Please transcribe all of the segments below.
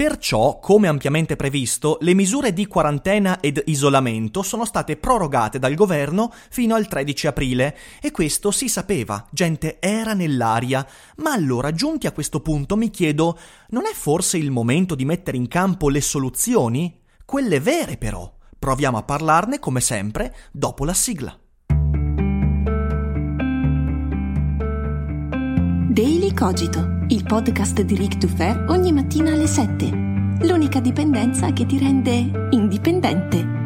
Perciò, come ampiamente previsto, le misure di quarantena ed isolamento sono state prorogate dal governo fino al 13 aprile e questo si sapeva, gente era nell'aria. Ma allora, giunti a questo punto, mi chiedo, non è forse il momento di mettere in campo le soluzioni? Quelle vere però. Proviamo a parlarne, come sempre, dopo la sigla. Daily Cogito, il podcast di Rick Dufer ogni mattina alle 7. L'unica dipendenza che ti rende indipendente.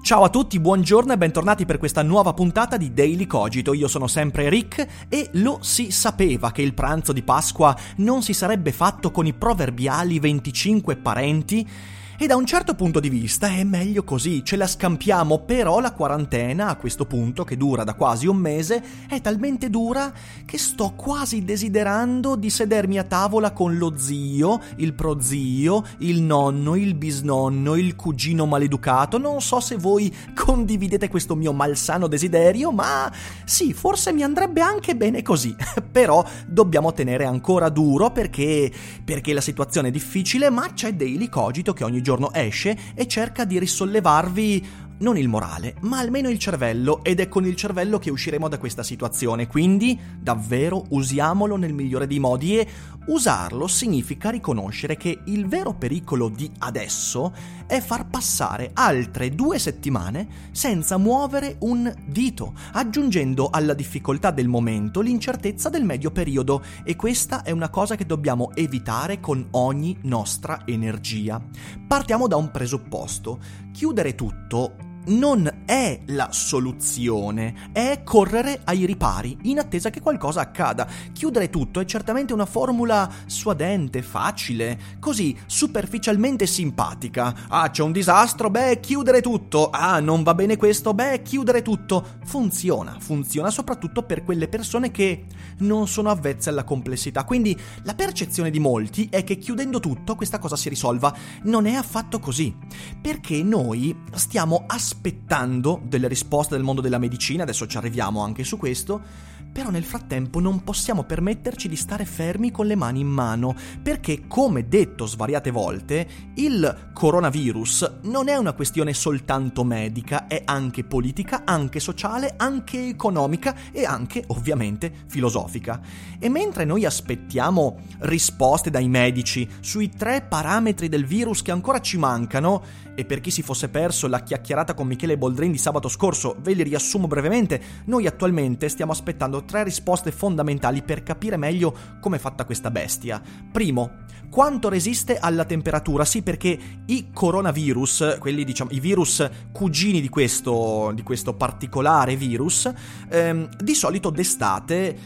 Ciao a tutti, buongiorno e bentornati per questa nuova puntata di Daily Cogito. Io sono sempre Rick e lo si sapeva che il pranzo di Pasqua non si sarebbe fatto con i proverbiali 25 parenti e da un certo punto di vista è meglio così, ce la scampiamo, però la quarantena a questo punto, che dura da quasi un mese, è talmente dura che sto quasi desiderando di sedermi a tavola con lo zio, il prozio, il nonno, il bisnonno, il cugino maleducato. Non so se voi condividete questo mio malsano desiderio, ma sì, forse mi andrebbe anche bene così. però dobbiamo tenere ancora duro perché, perché la situazione è difficile, ma c'è Daily Cogito che ogni giorno esce e cerca di risollevarvi non il morale, ma almeno il cervello ed è con il cervello che usciremo da questa situazione, quindi davvero usiamolo nel migliore dei modi e usarlo significa riconoscere che il vero pericolo di adesso è far passare altre due settimane senza muovere un dito, aggiungendo alla difficoltà del momento l'incertezza del medio periodo e questa è una cosa che dobbiamo evitare con ogni nostra energia. Partiamo da un presupposto. Chiudere tutto non è la soluzione, è correre ai ripari in attesa che qualcosa accada. Chiudere tutto è certamente una formula suadente, facile, così superficialmente simpatica. Ah, c'è un disastro? Beh, chiudere tutto. Ah, non va bene questo? Beh, chiudere tutto. Funziona, funziona soprattutto per quelle persone che non sono avvezze alla complessità. Quindi la percezione di molti è che chiudendo tutto questa cosa si risolva. Non è affatto così, perché noi stiamo aspettando aspettando delle risposte del mondo della medicina, adesso ci arriviamo anche su questo, però nel frattempo non possiamo permetterci di stare fermi con le mani in mano, perché come detto svariate volte, il coronavirus non è una questione soltanto medica, è anche politica, anche sociale, anche economica e anche ovviamente filosofica. E mentre noi aspettiamo risposte dai medici sui tre parametri del virus che ancora ci mancano, e per chi si fosse perso la chiacchierata con Michele Boldrin di sabato scorso, ve li riassumo brevemente, noi attualmente stiamo aspettando tre risposte fondamentali per capire meglio come è fatta questa bestia. Primo, quanto resiste alla temperatura? Sì, perché i coronavirus, quelli diciamo i virus cugini di questo, di questo particolare virus, ehm, di solito d'estate eh,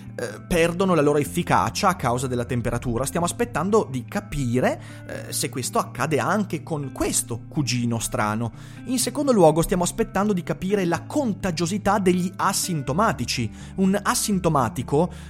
perdono la loro efficacia a causa della temperatura. Stiamo aspettando di capire eh, se questo accade anche con questo cugino strano. In secondo luogo, stiamo aspettando di capire la contagiosità degli asintomatici. Un asintomatico,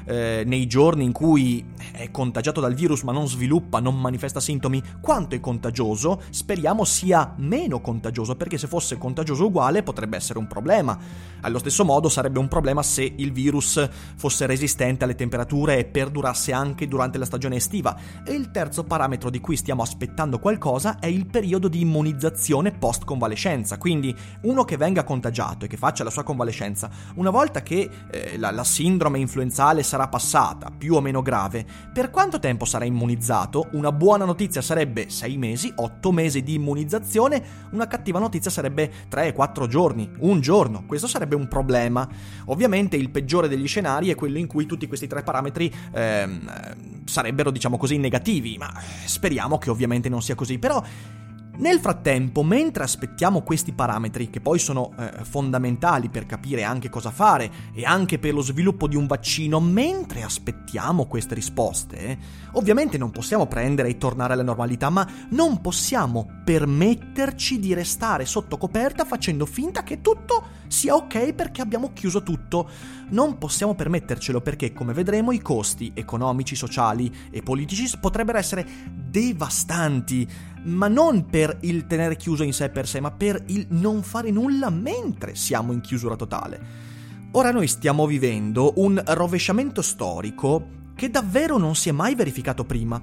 eh, nei giorni in cui è contagiato dal virus ma non sviluppa, non manifesta sintomi, quanto è contagioso, speriamo sia meno contagioso, perché se fosse contagioso uguale potrebbe essere un problema. Allo stesso modo sarebbe un problema se il virus fosse resistente alle temperature e perdurasse anche durante la stagione estiva. E il terzo parametro di cui stiamo aspettando qualcosa è il periodo di immunizzazione post-convalescenza, quindi uno che venga contagiato e che faccia la sua convalescenza, una volta che eh, la, la sindrome influenzale sarà passata, più o meno grave, per quanto tempo sarà immunizzato? Una buona notizia sarebbe 6 mesi, 8 mesi di immunizzazione, una cattiva notizia sarebbe 3-4 giorni, un giorno. Questo sarebbe un problema. Ovviamente il peggiore degli scenari è quello in cui tutti questi tre parametri ehm, sarebbero, diciamo così, negativi, ma speriamo che ovviamente non sia così. Però Nel frattempo, mentre aspettiamo questi parametri, che poi sono eh, fondamentali per capire anche cosa fare e anche per lo sviluppo di un vaccino, mentre aspettiamo queste risposte, ovviamente non possiamo prendere e tornare alla normalità, ma non possiamo permetterci di restare sotto coperta facendo finta che tutto sia ok perché abbiamo chiuso tutto. Non possiamo permettercelo perché, come vedremo, i costi economici, sociali e politici potrebbero essere devastanti ma non per il tenere chiuso in sé per sé, ma per il non fare nulla mentre siamo in chiusura totale. Ora noi stiamo vivendo un rovesciamento storico che davvero non si è mai verificato prima.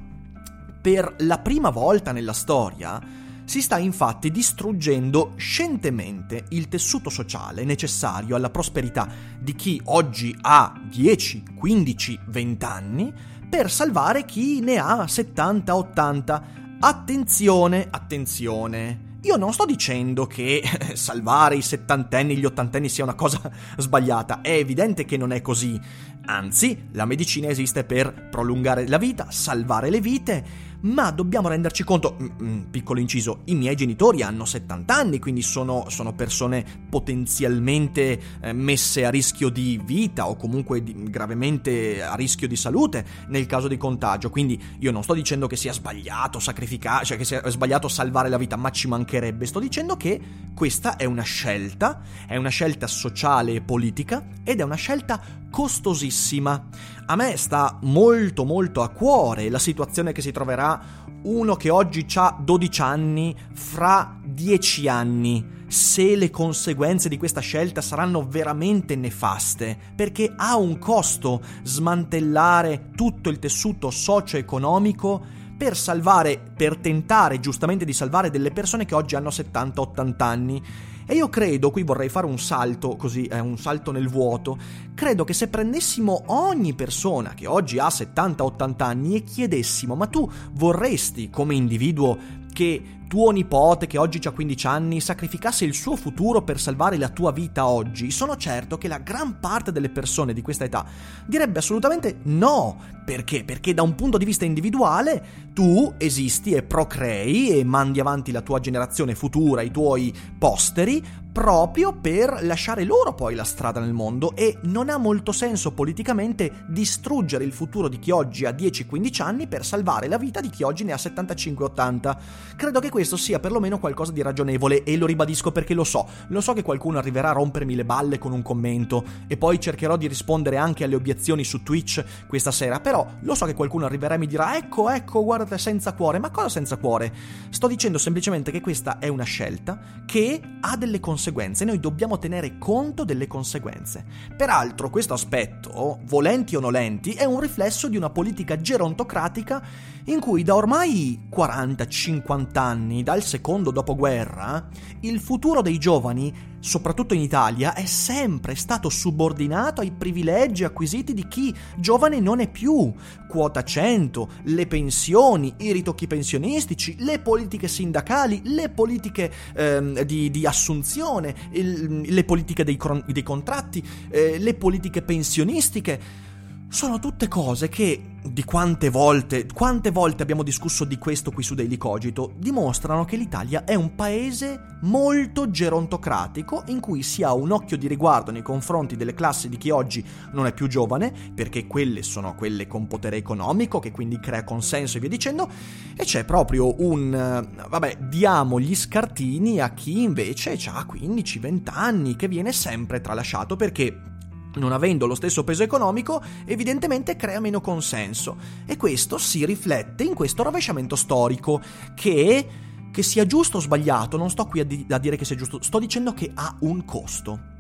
Per la prima volta nella storia si sta infatti distruggendo scientemente il tessuto sociale necessario alla prosperità di chi oggi ha 10, 15, 20 anni per salvare chi ne ha 70, 80 Attenzione, attenzione. Io non sto dicendo che salvare i settantenni gli ottantenni sia una cosa sbagliata, è evidente che non è così. Anzi, la medicina esiste per prolungare la vita, salvare le vite, ma dobbiamo renderci conto, mm, mm, piccolo inciso, i miei genitori hanno 70 anni, quindi sono, sono persone potenzialmente eh, messe a rischio di vita o comunque di, gravemente a rischio di salute nel caso di contagio, quindi io non sto dicendo che sia sbagliato sacrificare, cioè che sia sbagliato salvare la vita, ma ci mancherebbe, sto dicendo che questa è una scelta, è una scelta sociale e politica ed è una scelta costosissima. A me sta molto molto a cuore la situazione che si troverà uno che oggi ha 12 anni fra 10 anni se le conseguenze di questa scelta saranno veramente nefaste, perché ha un costo smantellare tutto il tessuto socio-economico per salvare, per tentare giustamente di salvare delle persone che oggi hanno 70-80 anni e io credo, qui vorrei fare un salto, così, eh, un salto nel vuoto, credo che se prendessimo ogni persona che oggi ha 70-80 anni e chiedessimo, ma tu vorresti come individuo che tuo nipote che oggi ha 15 anni sacrificasse il suo futuro per salvare la tua vita oggi, sono certo che la gran parte delle persone di questa età direbbe assolutamente no. Perché? Perché da un punto di vista individuale tu esisti e procrei e mandi avanti la tua generazione futura, i tuoi posteri, proprio per lasciare loro poi la strada nel mondo e non ha molto senso politicamente distruggere il futuro di chi oggi ha 10-15 anni per salvare la vita di chi oggi ne ha 75-80. Credo che questo sia perlomeno qualcosa di ragionevole e lo ribadisco perché lo so, lo so che qualcuno arriverà a rompermi le balle con un commento e poi cercherò di rispondere anche alle obiezioni su Twitch questa sera, però lo so che qualcuno arriverà e mi dirà ecco ecco guardate senza cuore, ma cosa senza cuore? Sto dicendo semplicemente che questa è una scelta che ha delle conseguenze, noi dobbiamo tenere conto delle conseguenze. Peraltro questo aspetto, volenti o nolenti, è un riflesso di una politica gerontocratica in cui da ormai 40-50 anni, dal secondo dopoguerra, il futuro dei giovani soprattutto in Italia, è sempre stato subordinato ai privilegi acquisiti di chi giovane non è più. Quota 100, le pensioni, i ritocchi pensionistici, le politiche sindacali, le politiche ehm, di, di, assunzione, il, le politiche dei, dei contratti, eh, le politiche pensionistiche sono tutte cose che, di quante volte, quante volte abbiamo discusso di questo qui su Daily Cogito, dimostrano che l'Italia è un paese molto gerontocratico in cui si ha un occhio di riguardo nei confronti delle classi di chi oggi non è più giovane, perché quelle sono quelle con potere economico, che quindi crea consenso e via dicendo, e c'è proprio un, vabbè, diamo gli scartini a chi invece ha 15-20 anni, che viene sempre tralasciato perché non avendo lo stesso peso economico, evidentemente crea meno consenso. E questo si riflette in questo rovesciamento storico che, che sia giusto o sbagliato, non sto qui a, di- a dire che sia giusto, sto dicendo che ha un costo.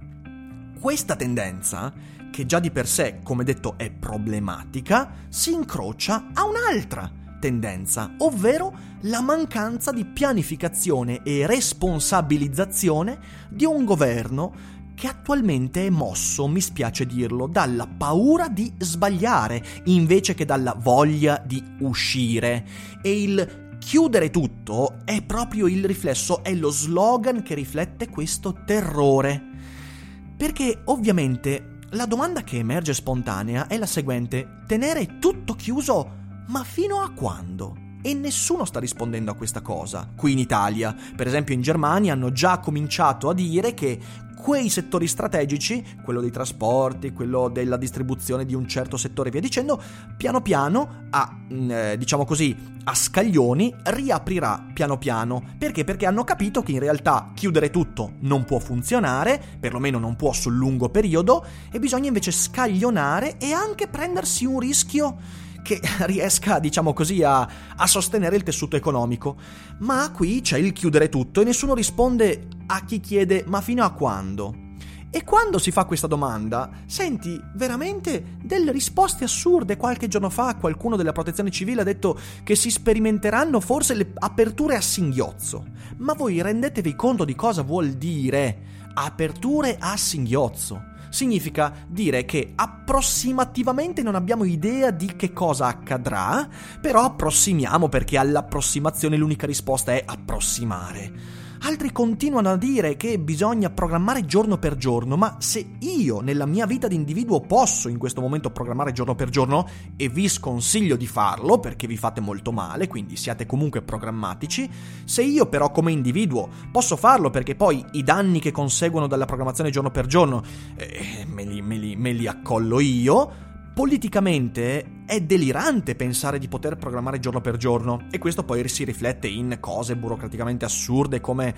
Questa tendenza, che già di per sé, come detto, è problematica, si incrocia a un'altra tendenza, ovvero la mancanza di pianificazione e responsabilizzazione di un governo che attualmente è mosso, mi spiace dirlo, dalla paura di sbagliare invece che dalla voglia di uscire. E il chiudere tutto è proprio il riflesso, è lo slogan che riflette questo terrore. Perché ovviamente la domanda che emerge spontanea è la seguente, tenere tutto chiuso, ma fino a quando? e nessuno sta rispondendo a questa cosa. Qui in Italia, per esempio in Germania, hanno già cominciato a dire che quei settori strategici, quello dei trasporti, quello della distribuzione di un certo settore e via dicendo, piano piano a, mm, eh, diciamo così, a scaglioni riaprirà piano piano. Perché? Perché hanno capito che in realtà chiudere tutto non può funzionare, perlomeno non può sul lungo periodo, e bisogna invece scaglionare e anche prendersi un rischio che riesca, diciamo così, a, a, sostenere il tessuto economico. Ma qui c'è il chiudere tutto e nessuno risponde a chi chiede ma fino a quando? E quando si fa questa domanda, senti veramente delle risposte assurde. Qualche giorno fa qualcuno della protezione civile ha detto che si sperimenteranno forse le aperture a singhiozzo. Ma voi rendetevi conto di cosa vuol dire aperture a singhiozzo? significa dire che approssimativamente non abbiamo idea di che cosa accadrà, però approssimiamo perché all'approssimazione l'unica risposta è approssimare. Altri continuano a dire che bisogna programmare giorno per giorno, ma se io nella mia vita di individuo posso in questo momento programmare giorno per giorno e vi sconsiglio di farlo perché vi fate molto male, quindi siate comunque programmatici, se io però come individuo posso farlo perché poi i danni che conseguono dalla programmazione giorno per giorno eh, me, li, me, li, me li accollo io, Politicamente è delirante pensare di poter programmare giorno per giorno e questo poi si riflette in cose burocraticamente assurde come,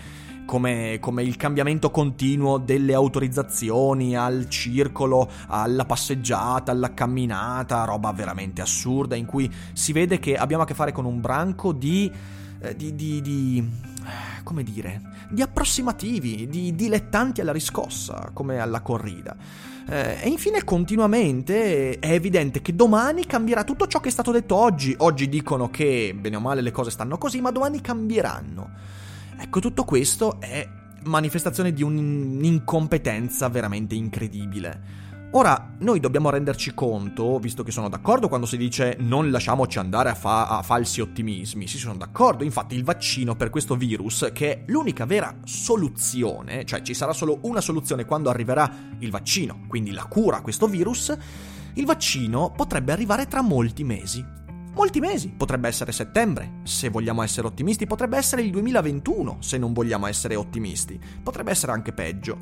come, come, il cambiamento continuo delle autorizzazioni al circolo, alla passeggiata, alla camminata, roba veramente assurda in cui si vede che abbiamo a che fare con un branco di... Eh, di, di, di come dire, di approssimativi, di dilettanti alla riscossa, come alla corrida. Eh, e infine continuamente è evidente che domani cambierà tutto ciò che è stato detto oggi. Oggi dicono che bene o male le cose stanno così, ma domani cambieranno. Ecco, tutto questo è manifestazione di un'incompetenza veramente incredibile. Ora, noi dobbiamo renderci conto, visto che sono d'accordo quando si dice non lasciamoci andare a, fa- a, falsi ottimismi, sì, sono d'accordo, infatti il vaccino per questo virus, che è l'unica vera soluzione, cioè ci sarà solo una soluzione quando arriverà il vaccino, quindi la cura a questo virus, il vaccino potrebbe arrivare tra molti mesi. Molti mesi, potrebbe essere settembre, se vogliamo essere ottimisti, potrebbe essere il 2021, se non vogliamo essere ottimisti, potrebbe essere anche peggio.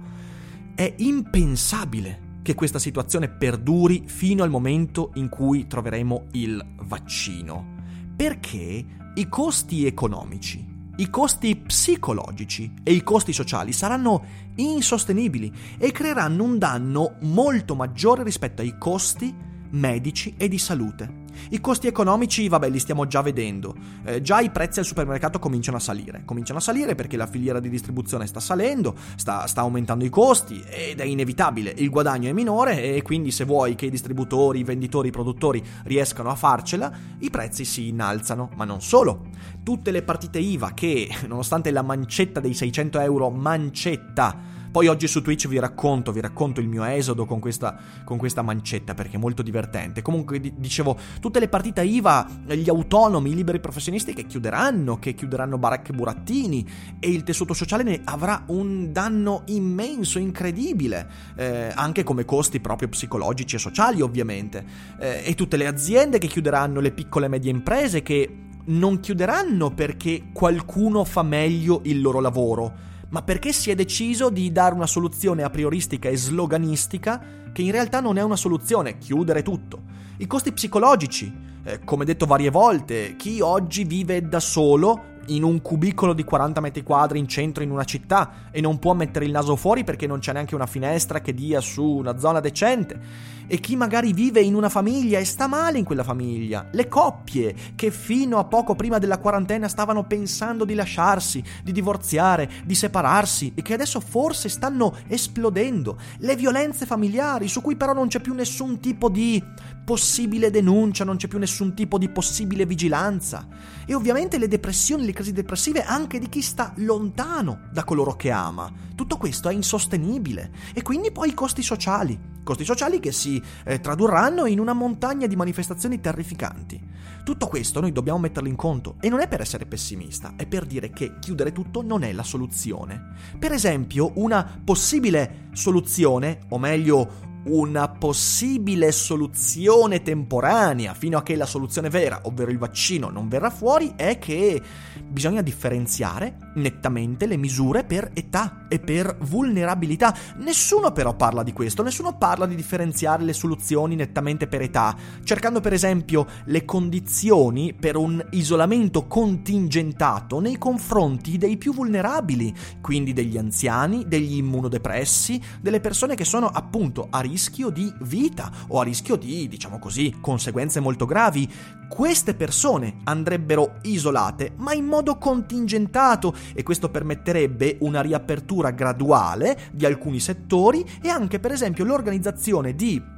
È impensabile che questa situazione perduri fino al momento in cui troveremo il vaccino. Perché i costi economici, i costi psicologici e i costi sociali saranno insostenibili e creeranno un danno molto maggiore rispetto ai costi medici e di salute. I costi economici, vabbè, li stiamo già vedendo. Eh, già i prezzi al supermercato cominciano a salire. Cominciano a salire perché la filiera di distribuzione sta salendo, sta, sta aumentando i costi ed è inevitabile. Il guadagno è minore e quindi se vuoi che i distributori, i venditori, i produttori riescano a farcela, i prezzi si innalzano. Ma non solo. Tutte le partite IVA che, nonostante la mancetta dei 600 euro, mancetta, poi oggi su Twitch vi racconto, vi racconto il mio esodo con questa, con questa mancetta perché è molto divertente. Comunque dicevo, tutte le partite IVA, gli autonomi, i liberi professionisti che chiuderanno, che chiuderanno baracche burattini e il tessuto sociale ne avrà un danno immenso, incredibile, eh, anche come costi proprio psicologici e sociali ovviamente. Eh, e tutte le aziende che chiuderanno, le piccole e medie imprese che non chiuderanno perché qualcuno fa meglio il loro lavoro ma perché si è deciso di dare una soluzione a prioristica e sloganistica che in realtà non è una soluzione, chiudere tutto. I costi psicologici, eh, come detto varie volte, chi oggi vive da solo in un cubicolo di 40 metri quadri in centro in una città e non può mettere il naso fuori perché non c'è neanche una finestra che dia su una zona decente. E chi magari vive in una famiglia e sta male in quella famiglia. Le coppie che fino a poco prima della quarantena stavano pensando di lasciarsi, di divorziare, di separarsi e che adesso forse stanno esplodendo. Le violenze familiari su cui però non c'è più nessun tipo di possibile denuncia, non c'è più nessun tipo di possibile vigilanza. E ovviamente le depressioni, le crisi depressive anche di chi sta lontano da coloro che ama. Tutto questo è insostenibile. E quindi poi i costi sociali. Costi sociali che si eh, tradurranno in una montagna di manifestazioni terrificanti. Tutto questo noi dobbiamo metterlo in conto e non è per essere pessimista, è per dire che chiudere tutto non è la soluzione. Per esempio, una possibile soluzione, o meglio una possibile soluzione temporanea fino a che la soluzione vera, ovvero il vaccino, non verrà fuori, è che bisogna differenziare nettamente le misure per età e per vulnerabilità. Nessuno però parla di questo, nessuno parla di differenziare le soluzioni nettamente per età, cercando per esempio le condizioni per un isolamento contingentato nei confronti dei più vulnerabili, quindi degli anziani, degli immunodepressi, delle persone che sono appunto a rischio di vita o a rischio di, diciamo così, conseguenze molto gravi. Queste persone andrebbero isolate, ma in modo contingentato e questo permetterebbe una riapertura graduale di alcuni settori e anche per esempio l'organizzazione di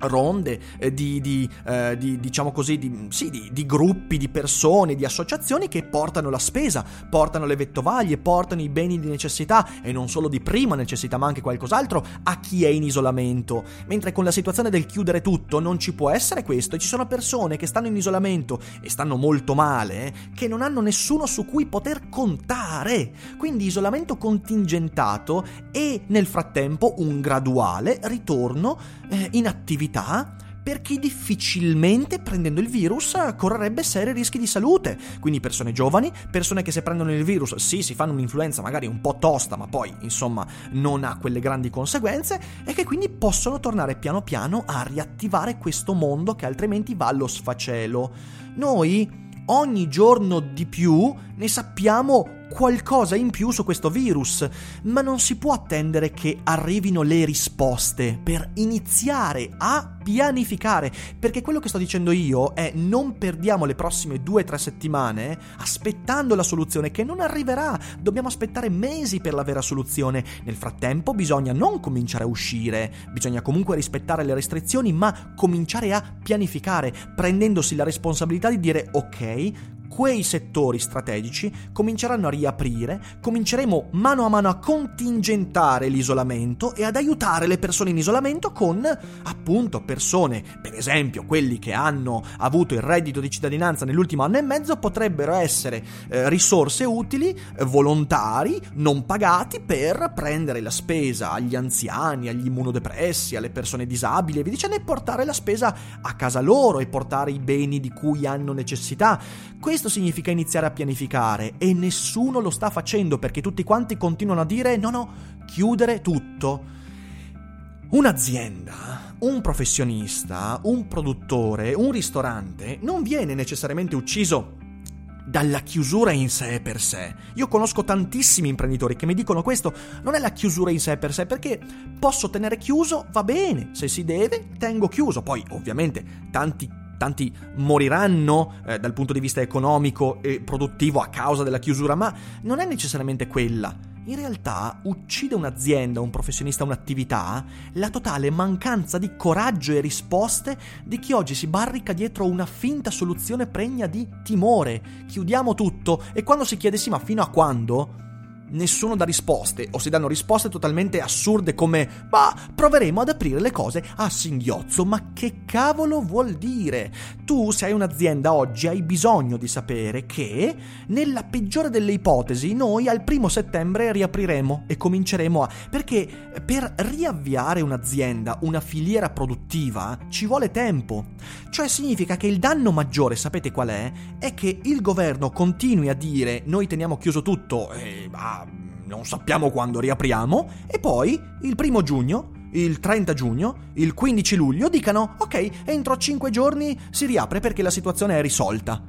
ronde eh, di, di, eh, di, diciamo così di, sì, di, gruppi di persone di associazioni che portano la spesa portano le vettovaglie portano i beni di necessità e non solo di prima necessità ma anche qualcos'altro a chi è in isolamento. Mentre con la situazione del chiudere tutto non ci può essere questo e ci sono persone che stanno in isolamento e stanno molto male che non hanno nessuno su cui poter contare. Quindi isolamento contingentato e nel frattempo un graduale ritorno eh, in attività attività per chi difficilmente prendendo il virus correrebbe seri rischi di salute. Quindi persone giovani, persone che se prendono il virus sì si fanno un'influenza magari un po' tosta ma poi insomma non ha quelle grandi conseguenze e che quindi possono tornare piano piano a riattivare questo mondo che altrimenti va allo sfacelo. Noi ogni giorno di più ne sappiamo qualcosa in più su questo virus, ma non si può attendere che arrivino le risposte per iniziare a pianificare, perché quello che sto dicendo io è non perdiamo le prossime due o tre settimane aspettando la soluzione che non arriverà, dobbiamo aspettare mesi per la vera soluzione, nel frattempo bisogna non cominciare a uscire, bisogna comunque rispettare le restrizioni, ma cominciare a pianificare, prendendosi la responsabilità di dire ok, quei settori strategici cominceranno a riaprire, cominceremo mano a mano a contingentare l'isolamento e ad aiutare le persone in isolamento con appunto persone, per esempio quelli che hanno avuto il reddito di cittadinanza nell'ultimo anno e mezzo potrebbero essere eh, risorse utili, volontari, non pagati per prendere la spesa agli anziani, agli immunodepressi, alle persone disabili e via dicendo e portare la spesa a casa loro e portare i beni di cui hanno necessità. Questo questo significa iniziare a pianificare e nessuno lo sta facendo perché tutti quanti continuano a dire no no, chiudere tutto. Un'azienda, un professionista, un produttore, un ristorante non viene necessariamente ucciso dalla chiusura in sé per sé. Io conosco tantissimi imprenditori che mi dicono questo, non è la chiusura in sé per sé, perché posso tenere chiuso, va bene, se si deve, tengo chiuso. Poi ovviamente tanti tanti moriranno eh, dal punto di vista economico e produttivo a causa della chiusura, ma non è necessariamente quella. In realtà uccide un'azienda, un professionista, un'attività, la totale mancanza di coraggio e risposte di chi oggi si barrica dietro una finta soluzione pregna di timore. Chiudiamo tutto e quando si chiede sì ma fino a quando? Nessuno dà risposte o si danno risposte totalmente assurde come bah, proveremo ad aprire le cose a singhiozzo, ma che cavolo vuol dire? Tu se hai un'azienda oggi hai bisogno di sapere che nella peggiore delle ipotesi noi al primo settembre riapriremo e cominceremo a... perché per riavviare un'azienda, una filiera produttiva ci vuole tempo, cioè significa che il danno maggiore, sapete qual è? È che il governo continui a dire noi teniamo chiuso tutto e... Ah, non sappiamo quando riapriamo, e poi il primo giugno il 30 giugno, il 15 luglio dicano ok, entro 5 giorni si riapre perché la situazione è risolta.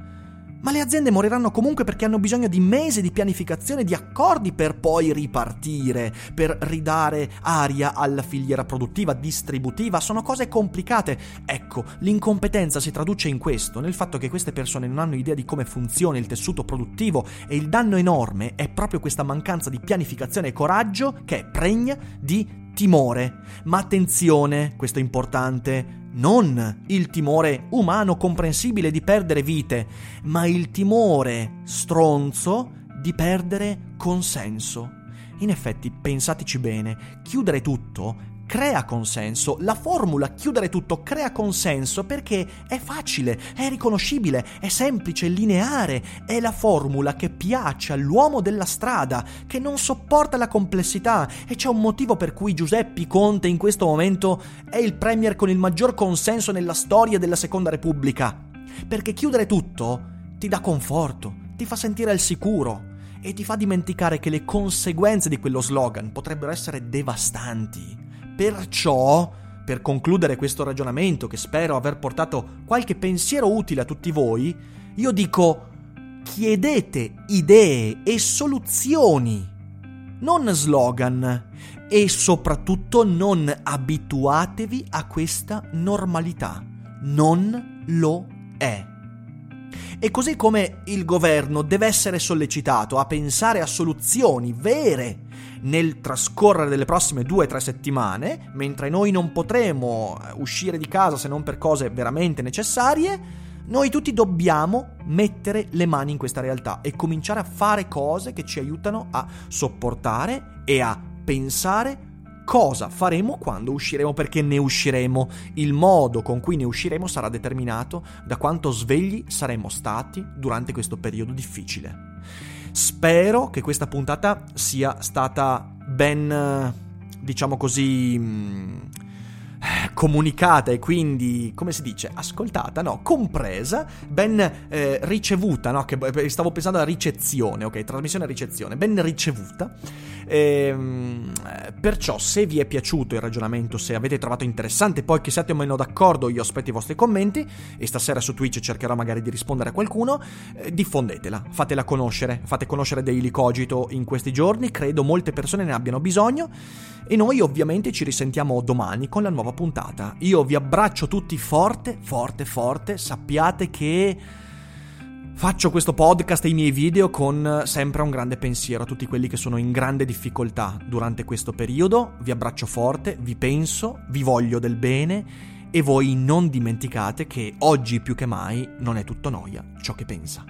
Ma le aziende moriranno comunque perché hanno bisogno di mesi di pianificazione, di accordi per poi ripartire, per ridare aria alla filiera produttiva, distributiva, sono cose complicate. Ecco, l'incompetenza si traduce in questo, nel fatto che queste persone non hanno idea di come funziona il tessuto produttivo e il danno enorme è proprio questa mancanza di pianificazione e coraggio che è pregna di timore. Ma attenzione, questo è importante, non il timore umano comprensibile di perdere vite, ma il timore stronzo di perdere consenso. In effetti, pensateci bene, chiudere tutto crea consenso. La formula chiudere tutto crea consenso perché è facile, è riconoscibile, è semplice, lineare. È la formula che piace all'uomo della strada, che non sopporta la complessità e c'è un motivo per cui Giuseppe Conte in questo momento è il premier con il maggior consenso nella storia della Seconda Repubblica. Perché chiudere tutto ti dà conforto, ti fa sentire al sicuro e ti fa dimenticare che le conseguenze di quello slogan potrebbero essere devastanti. Perciò, per concludere questo ragionamento, che spero aver portato qualche pensiero utile a tutti voi, io dico chiedete idee e soluzioni, non slogan, e soprattutto non abituatevi a questa normalità. Non lo è. E così come il governo deve essere sollecitato a pensare a soluzioni vere nel trascorrere delle prossime due o tre settimane, mentre noi non potremo eh, uscire di casa se non per cose veramente necessarie, noi tutti dobbiamo mettere le mani in questa realtà e cominciare a fare cose che ci aiutano a sopportare e a pensare cosa faremo quando usciremo, perché ne usciremo. Il modo con cui ne usciremo sarà determinato da quanto svegli saremo stati durante questo periodo difficile. Spero che questa puntata sia stata ben, diciamo così, mm, comunicata e quindi, come si dice, ascoltata, no, compresa, ben eh, ricevuta, no, che eh, stavo pensando alla ricezione, ok, trasmissione e ricezione, ben ricevuta. Ehm, perciò, se vi è piaciuto il ragionamento, se avete trovato interessante, poi che siate o meno d'accordo, io aspetto i vostri commenti e stasera su Twitch cercherò magari di rispondere a qualcuno, eh, diffondetela, fatela conoscere, fate conoscere Daily Cogito in questi giorni, credo molte persone ne abbiano bisogno e noi ovviamente ci risentiamo domani con la nuova puntata. Io vi abbraccio tutti forte, forte, forte. Sappiate che faccio questo podcast e i miei video con sempre un grande pensiero a tutti quelli che sono in grande difficoltà durante questo periodo. Vi abbraccio forte, vi penso, vi voglio del bene e voi non dimenticate che oggi più che mai non è tutto noia ciò che pensa.